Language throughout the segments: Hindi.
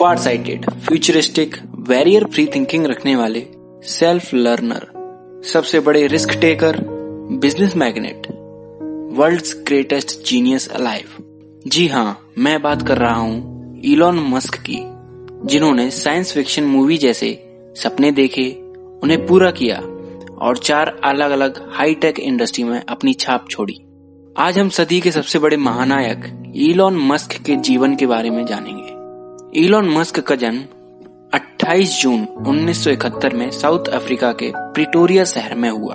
Far sighted futuristic warrior free thinking रखने वाले सेल्फ लर्नर, सबसे बड़े risk taker, business magnate, world's greatest genius alive. जी हाँ मैं बात कर रहा हूँ इलॉन मस्क की, जिन्होंने साइंस फिक्शन मूवी जैसे सपने देखे, उन्हें पूरा किया और चार अलग अलग हाईटेक इंडस्ट्री में अपनी छाप छोड़ी। आज हम सदी के सबसे बड़े महानायक इलॉन मस्क के जीवन के बारे में जानेंगे। इलॉन मस्क का जन्म 28 जून 1971 में साउथ अफ्रीका के प्रिटोरिया शहर में हुआ।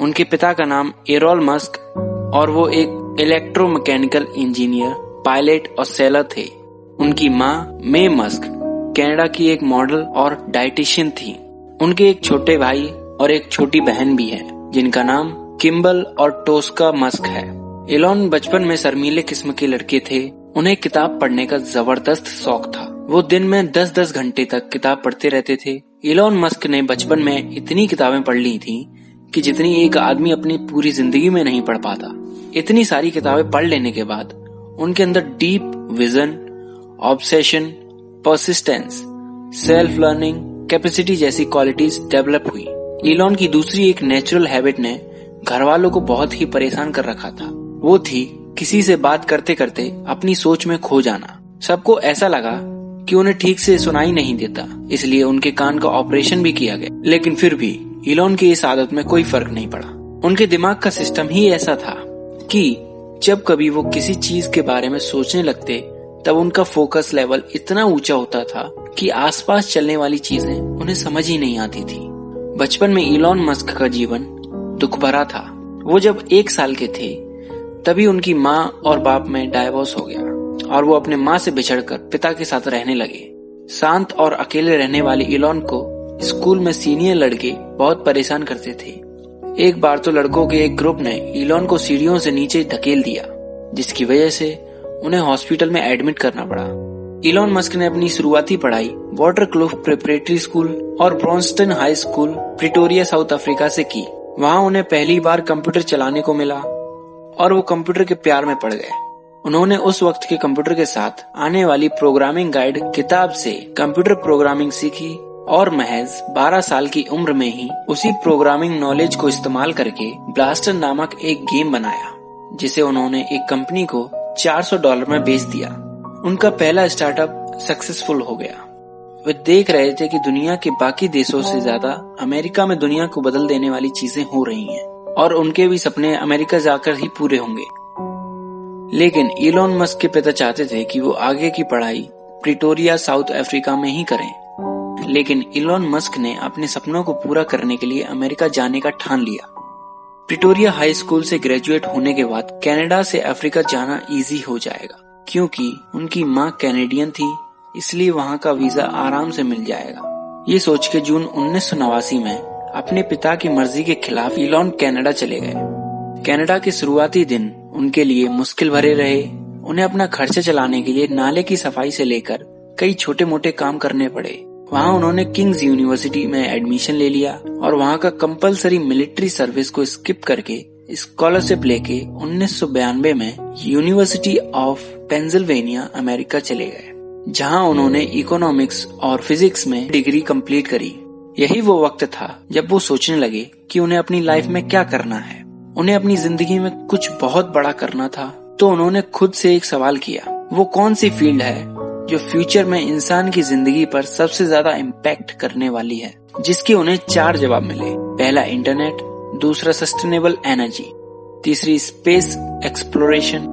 उनके पिता का नाम एरोल मस्क और वो एक इलेक्ट्रोमैकेनिकल इंजीनियर पायलट और सेलर थे। उनकी माँ मे मस्क कनाडा की एक मॉडल और डाइटिशियन थी। उनके एक छोटे भाई और एक छोटी बहन भी है, जिनका नाम किम्बल और टोस्का मस्क है। एलोन बचपन में शर्मीले किस्म के लड़के थे। उन्हें किताब पढ़ने का ज़बरदस्त शौक था। वो दिन में दस दस घंटे तक किताब पढ़ते रहते थे। इलॉन मस्क ने बचपन में इतनी किताबें पढ़ ली थी कि जितनी एक आदमी अपनी पूरी ज़िंदगी में नहीं पढ़ पाता। इतनी सारी किताबें पढ़ लेने के बाद उनके अंदर deep vision, obsession persistence self learning capacity जैसी क्वालिटीज डेवलप हुई। इलॉन की दूसरी एक नेचुरल हैबिट ने घर वालों को बहुत ही परेशान कर रखा था। वो थी किसी से बात करते करते अपनी सोच में खो जाना। सबको ऐसा लगा कि उन्हें ठीक से सुनाई नहीं देता, इसलिए उनके कान का ऑपरेशन भी किया गया। लेकिन फिर भी, इलोन की इस आदत में कोई फ़र्क नहीं पड़ा। उनके दिमाग का सिस्टम ही ऐसा था कि जब कभी वो किसी चीज़ के बारे में सोचने लगते, तब उनका फोकस लेवल इतना ऊँचा होता था कि आसपास चलने वाली चीज़ें उन्हें समझ ही नहीं आती थी। बचपन में इलॉन मस्क का जीवन दुख भरा था। वो जब एक साल के थे, तभी उनकी माँ और बाप में डायवोर्स हो गया। और वो अपने माँ से बिछड़कर पिता के साथ रहने लगे। शांत और अकेले रहने वाले इलॉन को स्कूल में सीनियर लड़के बहुत परेशान करते थे। एक बार तो लड़कों के एक ग्रुप ने इलॉन को सीढ़ियों से नीचे धकेल दिया, जिसकी वजह से उन्हें हॉस्पिटल में एडमिट करना पड़ा। इलॉन मस्क ने अपनी शुरुआती पढ़ाई वाटर क्लूफ प्रिपरेटरी स्कूल और Bryanston high school, Pretoria, South Africa से की। वहाँ उन्हें पहली बार कंप्यूटर चलाने को मिला और वो कंप्यूटर के प्यार में पड़ गए। उन्होंने उस वक्त के कंप्यूटर के साथ आने वाली प्रोग्रामिंग गाइड किताब से कंप्यूटर प्रोग्रामिंग सीखी और महज 12 साल की उम्र में ही उसी प्रोग्रामिंग नॉलेज को इस्तेमाल करके ब्लास्टर नामक एक गेम बनाया, जिसे उन्होंने एक कंपनी को 400 डॉलर में बेच दिया। उनका पहला स्टार्टअप सक्सेसफुल हो गया। वे देख रहे थे कि दुनिया के बाकी देशों से ज़्यादा अमेरिका में दुनिया को बदल देने वाली चीज़ें हो रही हैं, और उनके भी सपने अमेरिका जाकर ही पूरे होंगे। लेकिन इलोन मस्क के पिता चाहते थे कि वो आगे की पढ़ाई प्रिटोरिया, साउथ अफ्रीका में ही करें। लेकिन इलोन मस्क ने अपने सपनों को पूरा करने के लिए अमेरिका जाने का ठान लिया। प्रिटोरिया हाई स्कूल से ग्रेजुएट होने के बाद कनाडा से अफ्रीका जाना इजी हो जाएगा, क्योंकि उनकी माँ कैनेडियन थी, इसलिए वहाँ का वीज़ा आराम से मिल जाएगा। ये सोच के जून उन्नीस सौ नवासी में अपने पिता की मर्ज़ी के खिलाफ इलॉन कनाडा चले गए। कनाडा के शुरुआती दिन उनके लिए मुश्किल भरे रहे। उन्हें अपना खर्चा चलाने के लिए नाले की सफ़ाई से लेकर कई छोटे मोटे काम करने पड़े। वहाँ उन्होंने किंग्स यूनिवर्सिटी में एडमिशन ले लिया और वहाँ का कंपलसरी मिलिट्री सर्विस को स्किप करके स्कॉलरशिप लेके उन्नीस में यूनिवर्सिटी ऑफ़ पेंसिल्वेनिया, अमेरिका चले गए, जहाँ उन्होंने इकोनॉमिक्स और फिजिक्स में डिग्री कंप्लीट करी। यही वो वक्त था जब वो सोचने लगे कि उन्हें अपनी लाइफ में क्या करना है। उन्हें अपनी ज़िंदगी में कुछ बहुत बड़ा करना था तो उन्होंने खुद से एक सवाल किया, वो कौन सी फ़ील्ड है जो फ्यूचर में इंसान की ज़िंदगी पर सबसे ज़्यादा इम्पैक्ट करने वाली है? जिसके उन्हें चार जवाब मिले। पहला इंटरनेट दूसरा सस्टेनेबल एनर्जी तीसरी स्पेस एक्सप्लोरेशन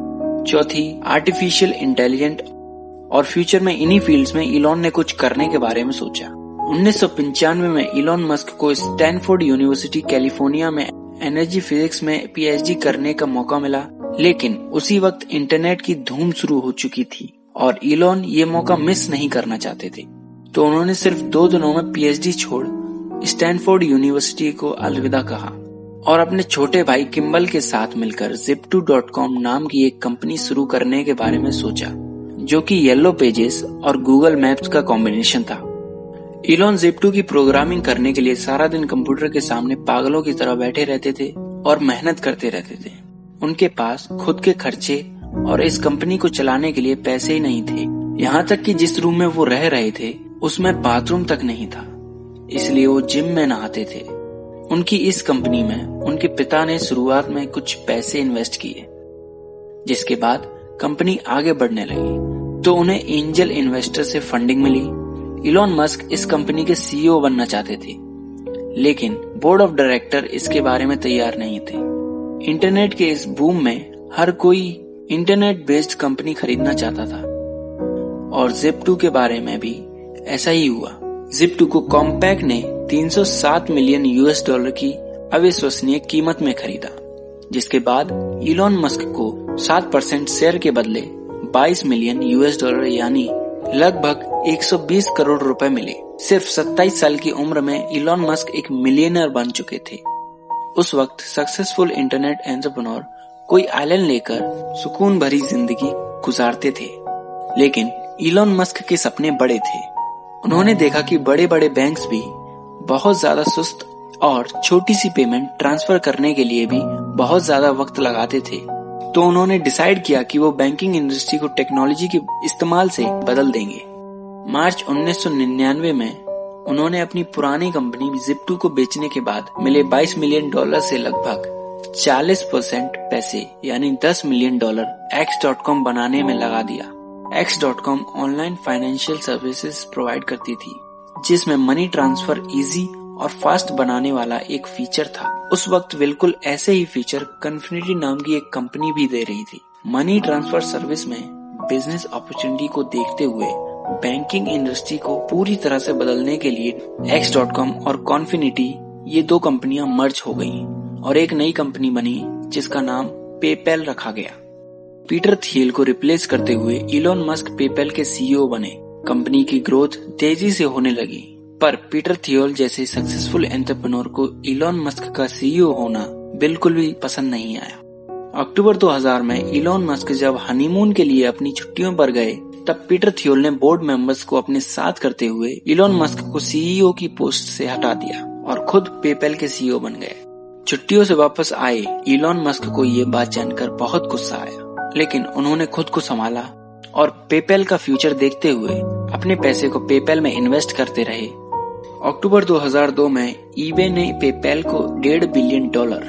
चौथी आर्टिफिशियल इंटेलिजेंट और फ्यूचर में इन्हीं फील्ड्स में इलॉन ने कुछ करने के बारे में सोचा। उन्नीस सौ पंचानवे में इलॉन मस्क को स्टैनफोर्ड यूनिवर्सिटी कैलिफ़ोर्निया में एनर्जी फिजिक्स में पीएचडी करने का मौका मिला, लेकिन उसी वक्त इंटरनेट की धूम शुरू हो चुकी थी और इलोन ये मौका मिस नहीं करना चाहते थे। तो उन्होंने सिर्फ़ दो दिनों में पीएचडी छोड़ स्टैनफोर्ड यूनिवर्सिटी को अलविदा कहा और अपने छोटे भाई किम्बल के साथ मिलकर जिप्टू डॉट कॉम नाम की एक कंपनी शुरू करने के बारे में सोचा, जो कि येलो पेजेस और गूगल मैप्स का कॉम्बिनेशन था। इलॉन जिप्टू की प्रोग्रामिंग करने के लिए सारा दिन कंप्यूटर के सामने पागलों की तरह बैठे रहते थे और मेहनत करते रहते थे। उनके पास खुद के खर्चे और इस कंपनी को चलाने के लिए पैसे ही नहीं थे। यहाँ तक कि जिस रूम में वो रह रहे थे, उसमें बाथरूम तक नहीं था। इसलिए वो जिम में नहाते थे। उनकी इस कंपनी में उनके पिता ने शुरुआत में कुछ पैसे इन्वेस्ट किए, जिसके बाद कंपनी आगे बढ़ने लगी। तो उन्हें एंजल इन्वेस्टर से फंडिंग मिली इलॉन मस्क इस कंपनी के सीईओ बनना चाहते थे। लेकिन बोर्ड ऑफ़ डायरेक्टर इसके बारे में तैयार नहीं थे। इंटरनेट के इस बूम में हर कोई इंटरनेट बेस्ड कंपनी खरीदना चाहता था। और जिप के बारे में भी ऐसा ही हुआ। जिप को कॉम्पैक्ट ने 307 मिलियन यूएस डॉलर की अविश्वसनीय कीमत में खरीदा, जिसके बाद इलॉन मस्क को 7 परसेंट शेयर के बदले 22 मिलियन यूएस डॉलर यानी लगभग 120 करोड़ रुपए मिले। सिर्फ़ 27 साल की उम्र में इलॉन मस्क एक मिलियनर बन चुके थे। उस वक्त सक्सेसफुल इंटरनेट एंटरप्रेन्योर कोई आइलैंड लेकर सुकून भरी ज़िंदगी गुजारते थे। लेकिन इलॉन मस्क के सपने बड़े थे। उन्होंने देखा कि बड़े बड़े बैंक्स भी बहुत ज़्यादा सुस्त और छोटी सी पेमेंट ट्रांसफ़र करने के लिए भी बहुत ज़्यादा वक्त लगाते थे। तो उन्होंने डिसाइड किया कि वो बैंकिंग इंडस्ट्री को टेक्नोलॉजी के इस्तेमाल से बदल देंगे। मार्च 1999 में उन्होंने अपनी पुरानी कंपनी जिप्टू को बेचने के बाद मिले 22 मिलियन डॉलर से लगभग 40 परसेंट पैसे, यानी 10 million dollar X dot com बनाने में लगा दिया। X dot com online financial services provide करती थी, जिसमें मनी ट्रांसफ़र इजी और फास्ट बनाने वाला एक फीचर था। उस वक्त बिल्कुल ऐसे ही फीचर कन्फिनिटी नाम की एक कंपनी भी दे रही थी। मनी ट्रांसफ़र सर्विस में बिज़नेस अपॉर्चुनिटी को देखते हुए बैंकिंग इंडस्ट्री को पूरी तरह से बदलने के लिए एक्स डॉट कॉम और कॉन्फिनिटी ये दो कंपनियाँ मर्ज हो गई और एक नई कंपनी बनी जिसका नाम पेपैल रखा गया। पीटर थियल को रिप्लेस करते हुए इलोन मस्क पेपैल के सीईओ बने। कंपनी की ग्रोथ तेज़ी से होने लगी। पर पीटर थियोल जैसे सक्सेसफुल एंटरप्रेन्योर को इलॉन मस्क का सीईओ होना बिल्कुल भी पसंद नहीं आया। अक्टूबर 2000 में इलॉन मस्क जब हनीमून के लिए अपनी छुट्टियों पर गए, तब पीटर थियोल ने बोर्ड मेंबर्स को अपने साथ करते हुए इलॉन मस्क को सीईओ की पोस्ट से हटा दिया और खुद पेपैल के सीईओ बन गए। छुट्टियों से वापस आए, इलॉन मस्क को ये बात जानकर बहुत गुस्सा आया। लेकिन उन्होंने खुद को संभाला और पेपैल का फ्यूचर देखते हुए अपने पैसे को पेपैल में इन्वेस्ट करते रहे। अक्टूबर 2002 में ईबे ने पेपैल को डेढ़ बिलियन डॉलर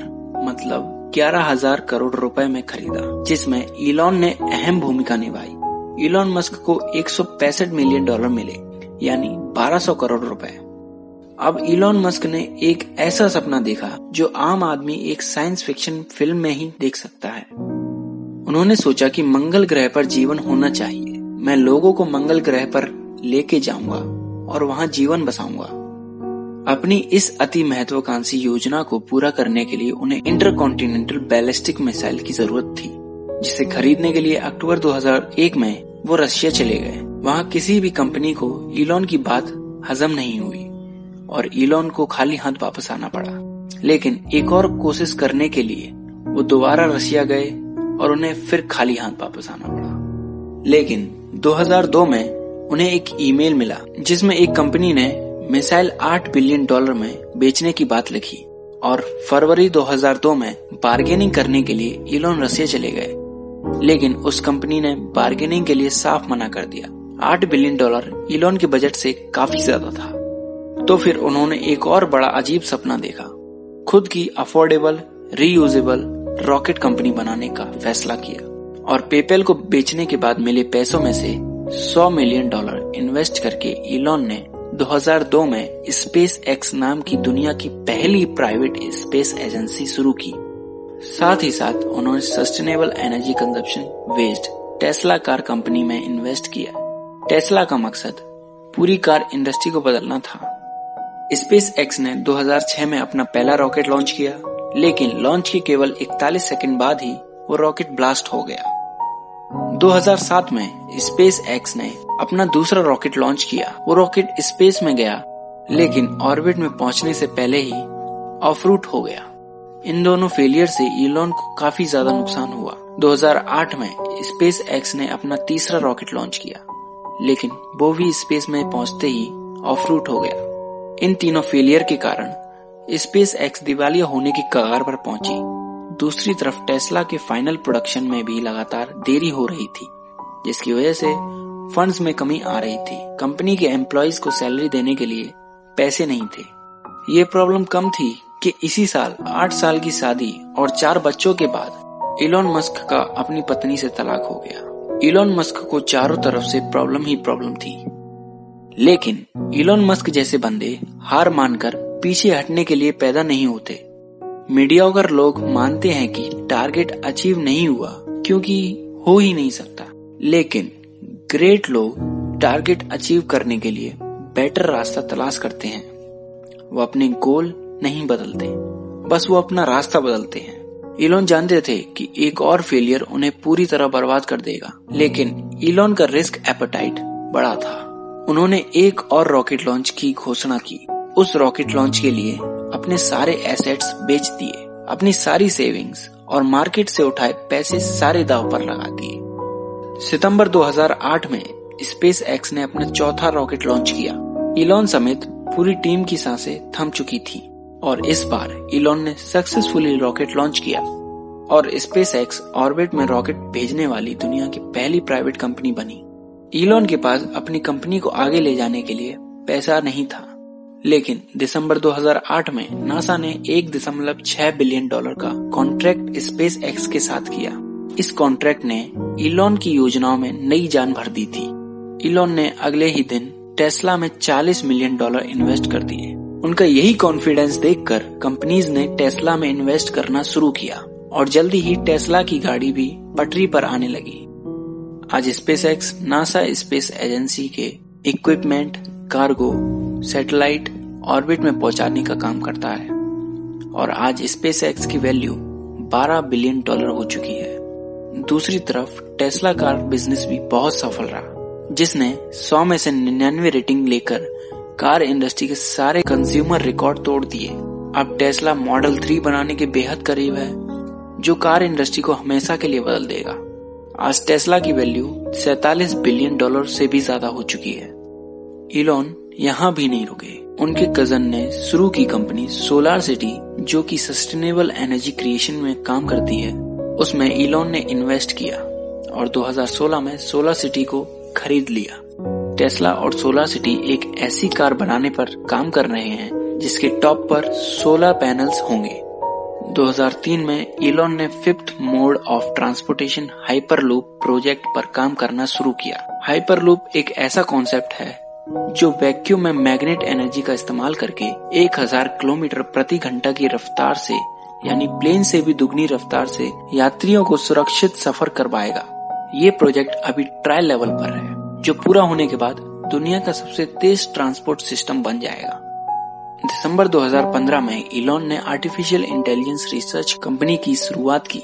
मतलब ग्यारह हज़ार करोड़ रुपए में खरीदा, जिसमें इलॉन ने अहम भूमिका निभाई। इलॉन मस्क को एक मिलियन डॉलर मिले, यानी 1200 करोड़ रुपए। अब इलॉन मस्क ने एक ऐसा सपना देखा, जो आम आदमी एक साइंस फिक्शन फ़िल्म में ही देख सकता है। उन्होंने सोचा कि मंगल ग्रह पर जीवन होना चाहिए। मैं लोगों को मंगल ग्रह पर लेके जाऊँगा और वहाँ जीवन बसाऊँगा। अपनी इस अति महत्वाकांक्षी योजना को पूरा करने के लिए उन्हें इंटरकॉन्टिनेंटल बैलिस्टिक मिसाइल की ज़रूरत थी, जिसे खरीदने के लिए अक्टूबर 2001 में वो रशिया चले गए। वहाँ किसी भी कंपनी को इलॉन की बात हजम नहीं हुई और इलॉन को खाली हाथ वापस आना पड़ा। लेकिन एक और कोशिश करने के लिए वो दोबारा रशिया गए और उन्हें फिर खाली हाथ वापस आना पड़ा। लेकिन 2002 में उन्हें एक ईमेल मिला, जिसमें एक कंपनी ने मिसाइल 8 बिलियन डॉलर में बेचने की बात लिखी और फरवरी 2002 में बार्गेनिंग करने के लिए इलोन रसिया चले गए। लेकिन उस कंपनी ने बार्गेनिंग के लिए साफ़ मना कर दिया। 8 बिलियन डॉलर इलोन के बजट से काफ़ी ज़्यादा था। तो फिर उन्होंने एक और बड़ा अजीब सपना देखा। खुद की अफोर्डेबल रीयूजेबल रॉकेट कंपनी बनाने का फैसला किया और पेपेल को बेचने के बाद मिले पैसों में से 100 मिलियन डॉलर इन्वेस्ट करके इलॉन ने 2002 में स्पेस एक्स नाम की दुनिया की पहली प्राइवेट स्पेस एजेंसी शुरू की। साथ ही साथ उन्होंने sustainable energy consumption waste Tesla car company में इन्वेस्ट किया। टेस्ला का मकसद पूरी कार इंडस्ट्री को बदलना था। स्पेस एक्स ने 2006 में अपना पहला रॉकेट लॉन्च किया, लेकिन लॉन्च के केवल 41 सेकंड बाद ही वो रॉकेट ब्लास्ट हो गया। 2007 में स्पेस एक्स ने अपना दूसरा रॉकेट लॉन्च किया। वो रॉकेट स्पेस में गया, लेकिन ऑर्बिट में पहुँचने से पहले ही ऑफ़ रूट हो गया। इन दोनों फेलियर से इलॉन को काफ़ी ज़्यादा नुकसान हुआ। 2008 में स्पेस एक्स ने अपना तीसरा रॉकेट लॉन्च किया, लेकिन वो भी स्पेस में पहुँचते ही ऑफ़ रूट हो गया। इन तीनों फेलियर के कारण स्पेस एक्स दिवालिया होने की कगार पर पहुँची। दूसरी तरफ़ टेस्ला के फाइनल प्रोडक्शन में भी लगातार देरी हो रही थी, जिसकी वजह से फंड्स में कमी आ रही थी। कंपनी के एम्प्लॉयज़ को सैलरी देने के लिए पैसे नहीं थे। ये प्रॉब्लम कम थी कि इसी साल, आठ साल की शादी और चार बच्चों के बाद इलोन मस्क का अपनी पत्नी से तलाक हो गया। इलोन मस्क को चारों तरफ़ से प्रॉब्लम ही प्रॉब्लम थी। लेकिन इलोन मस्क जैसे बंदे हार मानकर पीछे हटने के लिए पैदा नहीं होते। मीडियागर लोग मानते हैं कि टारगेट अचीव नहीं हुआ, क्योंकि हो ही नहीं सकता। लेकिन ग्रेट लोग टारगेट अचीव करने के लिए बेटर रास्ता तलाश करते हैं। वो अपने गोल नहीं बदलते, बस वो अपना रास्ता बदलते हैं। इलोन जानते थे कि एक और फेलियर उन्हें पूरी तरह बर्बाद कर देगा, लेकिन इलोन का रिस्क एपेटाइट बड़ा था। उन्होंने एक और रॉकेट लॉन्च की घोषणा की। उस रॉकेट लॉन्च के लिए अपने सारे एसेट्स बेच दिए, अपनी सारी सेविंग्स और मार्केट से उठाए पैसे सारे दाव पर लगा दिए। सितंबर 2008 में स्पेस एक्स ने अपना चौथा रॉकेट लॉन्च किया। इलॉन समेत पूरी टीम की साँसें थम चुकी थी और इस बार इलॉन ने सक्सेसफुली रॉकेट लॉन्च किया। और स्पेस एक्स ऑर्बिट में रॉकेट भेजने वाली दुनिया की पहली प्राइवेट कंपनी बनी। इलॉन के पास अपनी कंपनी को आगे ले जाने के लिए पैसा नहीं था। लेकिन दिसंबर 2008 में नासा ने एक दशमलव छह बिलियन डॉलर का कॉन्ट्रैक्ट स्पेस एक्स के साथ किया। इस कॉन्ट्रैक्ट ने इलॉन की योजनाओं में नई जान भर दी थी। इलॉन ने अगले ही दिन टेस्ला में 40 मिलियन डॉलर इन्वेस्ट कर दिए। उनका यही कॉन्फिडेंस देखकर कंपनीज़ ने टेस्ला में इन्वेस्ट करना शुरू किया और जल्दी ही टेस्ला की गाड़ी भी पटरी पर आने लगी। आज SpaceX NASA space agency के इक्विपमेंट कार्गो सैटेलाइट ऑर्बिट में पहुँचाने का काम करता है। और आज स्पेस एक्स की वैल्यू 12 बिलियन डॉलर हो चुकी है। दूसरी तरफ़ टेस्ला कार बिज़नेस भी बहुत सफल रहा, जिसने 100 में से निन्यानवे रेटिंग लेकर कार इंडस्ट्री के सारे कंज्यूमर रिकॉर्ड तोड़ दिए। अब टेस्ला मॉडल थ्री बनाने के बेहद करीब है, जो कार इंडस्ट्री को हमेशा के लिए बदल देगा। आज टेस्ला की वैल्यू सैतालीस बिलियन डॉलर से भी ज़्यादा हो चुकी है। इलॉन यहाँ भी नहीं रुके। उनके कज़न ने शुरू की कंपनी सोलार सिटी जो कि सस्टेनेबल एनर्जी क्रिएशन में काम करती है। उसमें इलोन ने इन्वेस्ट किया और 2016 में सोलर सिटी को खरीद लिया। टेस्ला और सोलर सिटी एक ऐसी कार बनाने पर काम कर रहे हैं जिसके टॉप पर सोलर पैनल्स होंगे। 2003 में इलोन ने fifth mode of transportation Hyperloop project पर काम करना शुरू किया। हाइपरलूप एक ऐसा कॉन्सेप्ट है जो वैक्यूम में मैग्नेट एनर्जी का इस्तेमाल करके 1000 किलोमीटर प्रति घंटा की रफ्तार से यानी प्लेन से भी दुगनी रफ्तार से यात्रियों को सुरक्षित सफ़र करवाएगा। ये प्रोजेक्ट अभी ट्रायल लेवल पर है, जो पूरा होने के बाद दुनिया का सबसे तेज ट्रांसपोर्ट सिस्टम बन जाएगा। दिसंबर 2015 में इलॉन ने आर्टिफिशियल इंटेलिजेंस रिसर्च कंपनी की शुरुआत की,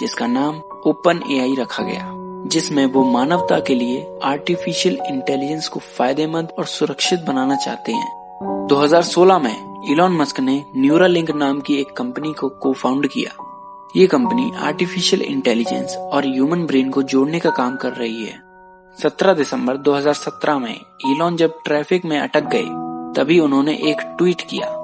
जिसका नाम ओपन एआई रखा गया, जिसमें वो मानवता के लिए आर्टिफिशियल इंटेलिजेंस को फ़ायदेमंद और सुरक्षित बनाना चाहते हैं। 2016 में इलॉन मस्क ने न्यूरालिंक नाम की एक कंपनी को को फाउंड किया। ये कंपनी आर्टिफिशियल इंटेलिजेंस और ह्यूमन ब्रेन को जोड़ने का काम कर रही है। 17 दिसंबर 2017 में इलॉन जब ट्रैफ़िक में अटक गए तभी उन्होंने एक ट्वीट किया।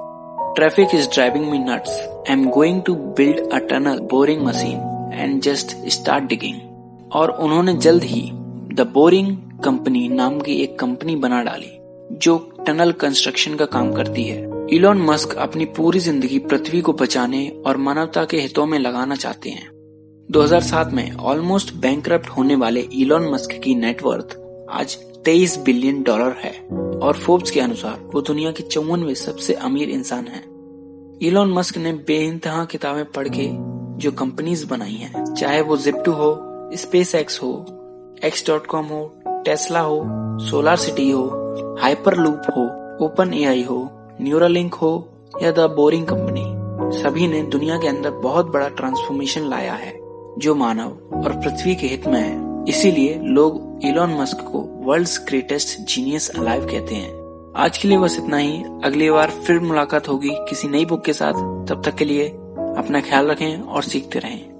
Traffic is driving me nuts I am going to build a tunnel boring machine and just start digging और उन्होंने जल्द ही द बोरिंग कंपनी नाम की एक कंपनी बना डाली, जो टनल कंस्ट्रक्शन का काम करती है। इलॉन मस्क अपनी पूरी ज़िंदगी पृथ्वी को बचाने और मानवता के हितों में लगाना चाहते हैं 2007 में ऑलमोस्ट बैंक होने वाले इलॉन मस्क की नेटवर्थ आज 23 बिलियन डॉलर है और फोर्ब्स के अनुसार वो दुनिया के चौवनवे सबसे अमीर इंसान हैं। इलॉन मस्क ने बेइंतहा किताबें पढ़ के जो कंपनीज़ बनाई हैं, चाहे वो जिप्टू हो स्पेस एक्स हो एक्स डॉट कॉम हो टेस्ला हो सोलार सिटी हो हाइपर लूप हो ओपन एआई हो न्यूरालिंक हो या द बोरिंग कंपनी सभी ने दुनिया के अंदर बहुत बड़ा ट्रांसफॉर्मेशन लाया है, जो मानव और पृथ्वी के हित में है। इसीलिए लोग इलॉन मस्क को वर्ल्ड ग्रेटेस्ट जीनियस अलाइव कहते हैं। आज के लिए बस इतना ही। अगली बार फिर मुलाकात होगी किसी नई बुक के साथ। तब तक के लिए अपना ख्याल रखें और सीखते रहें।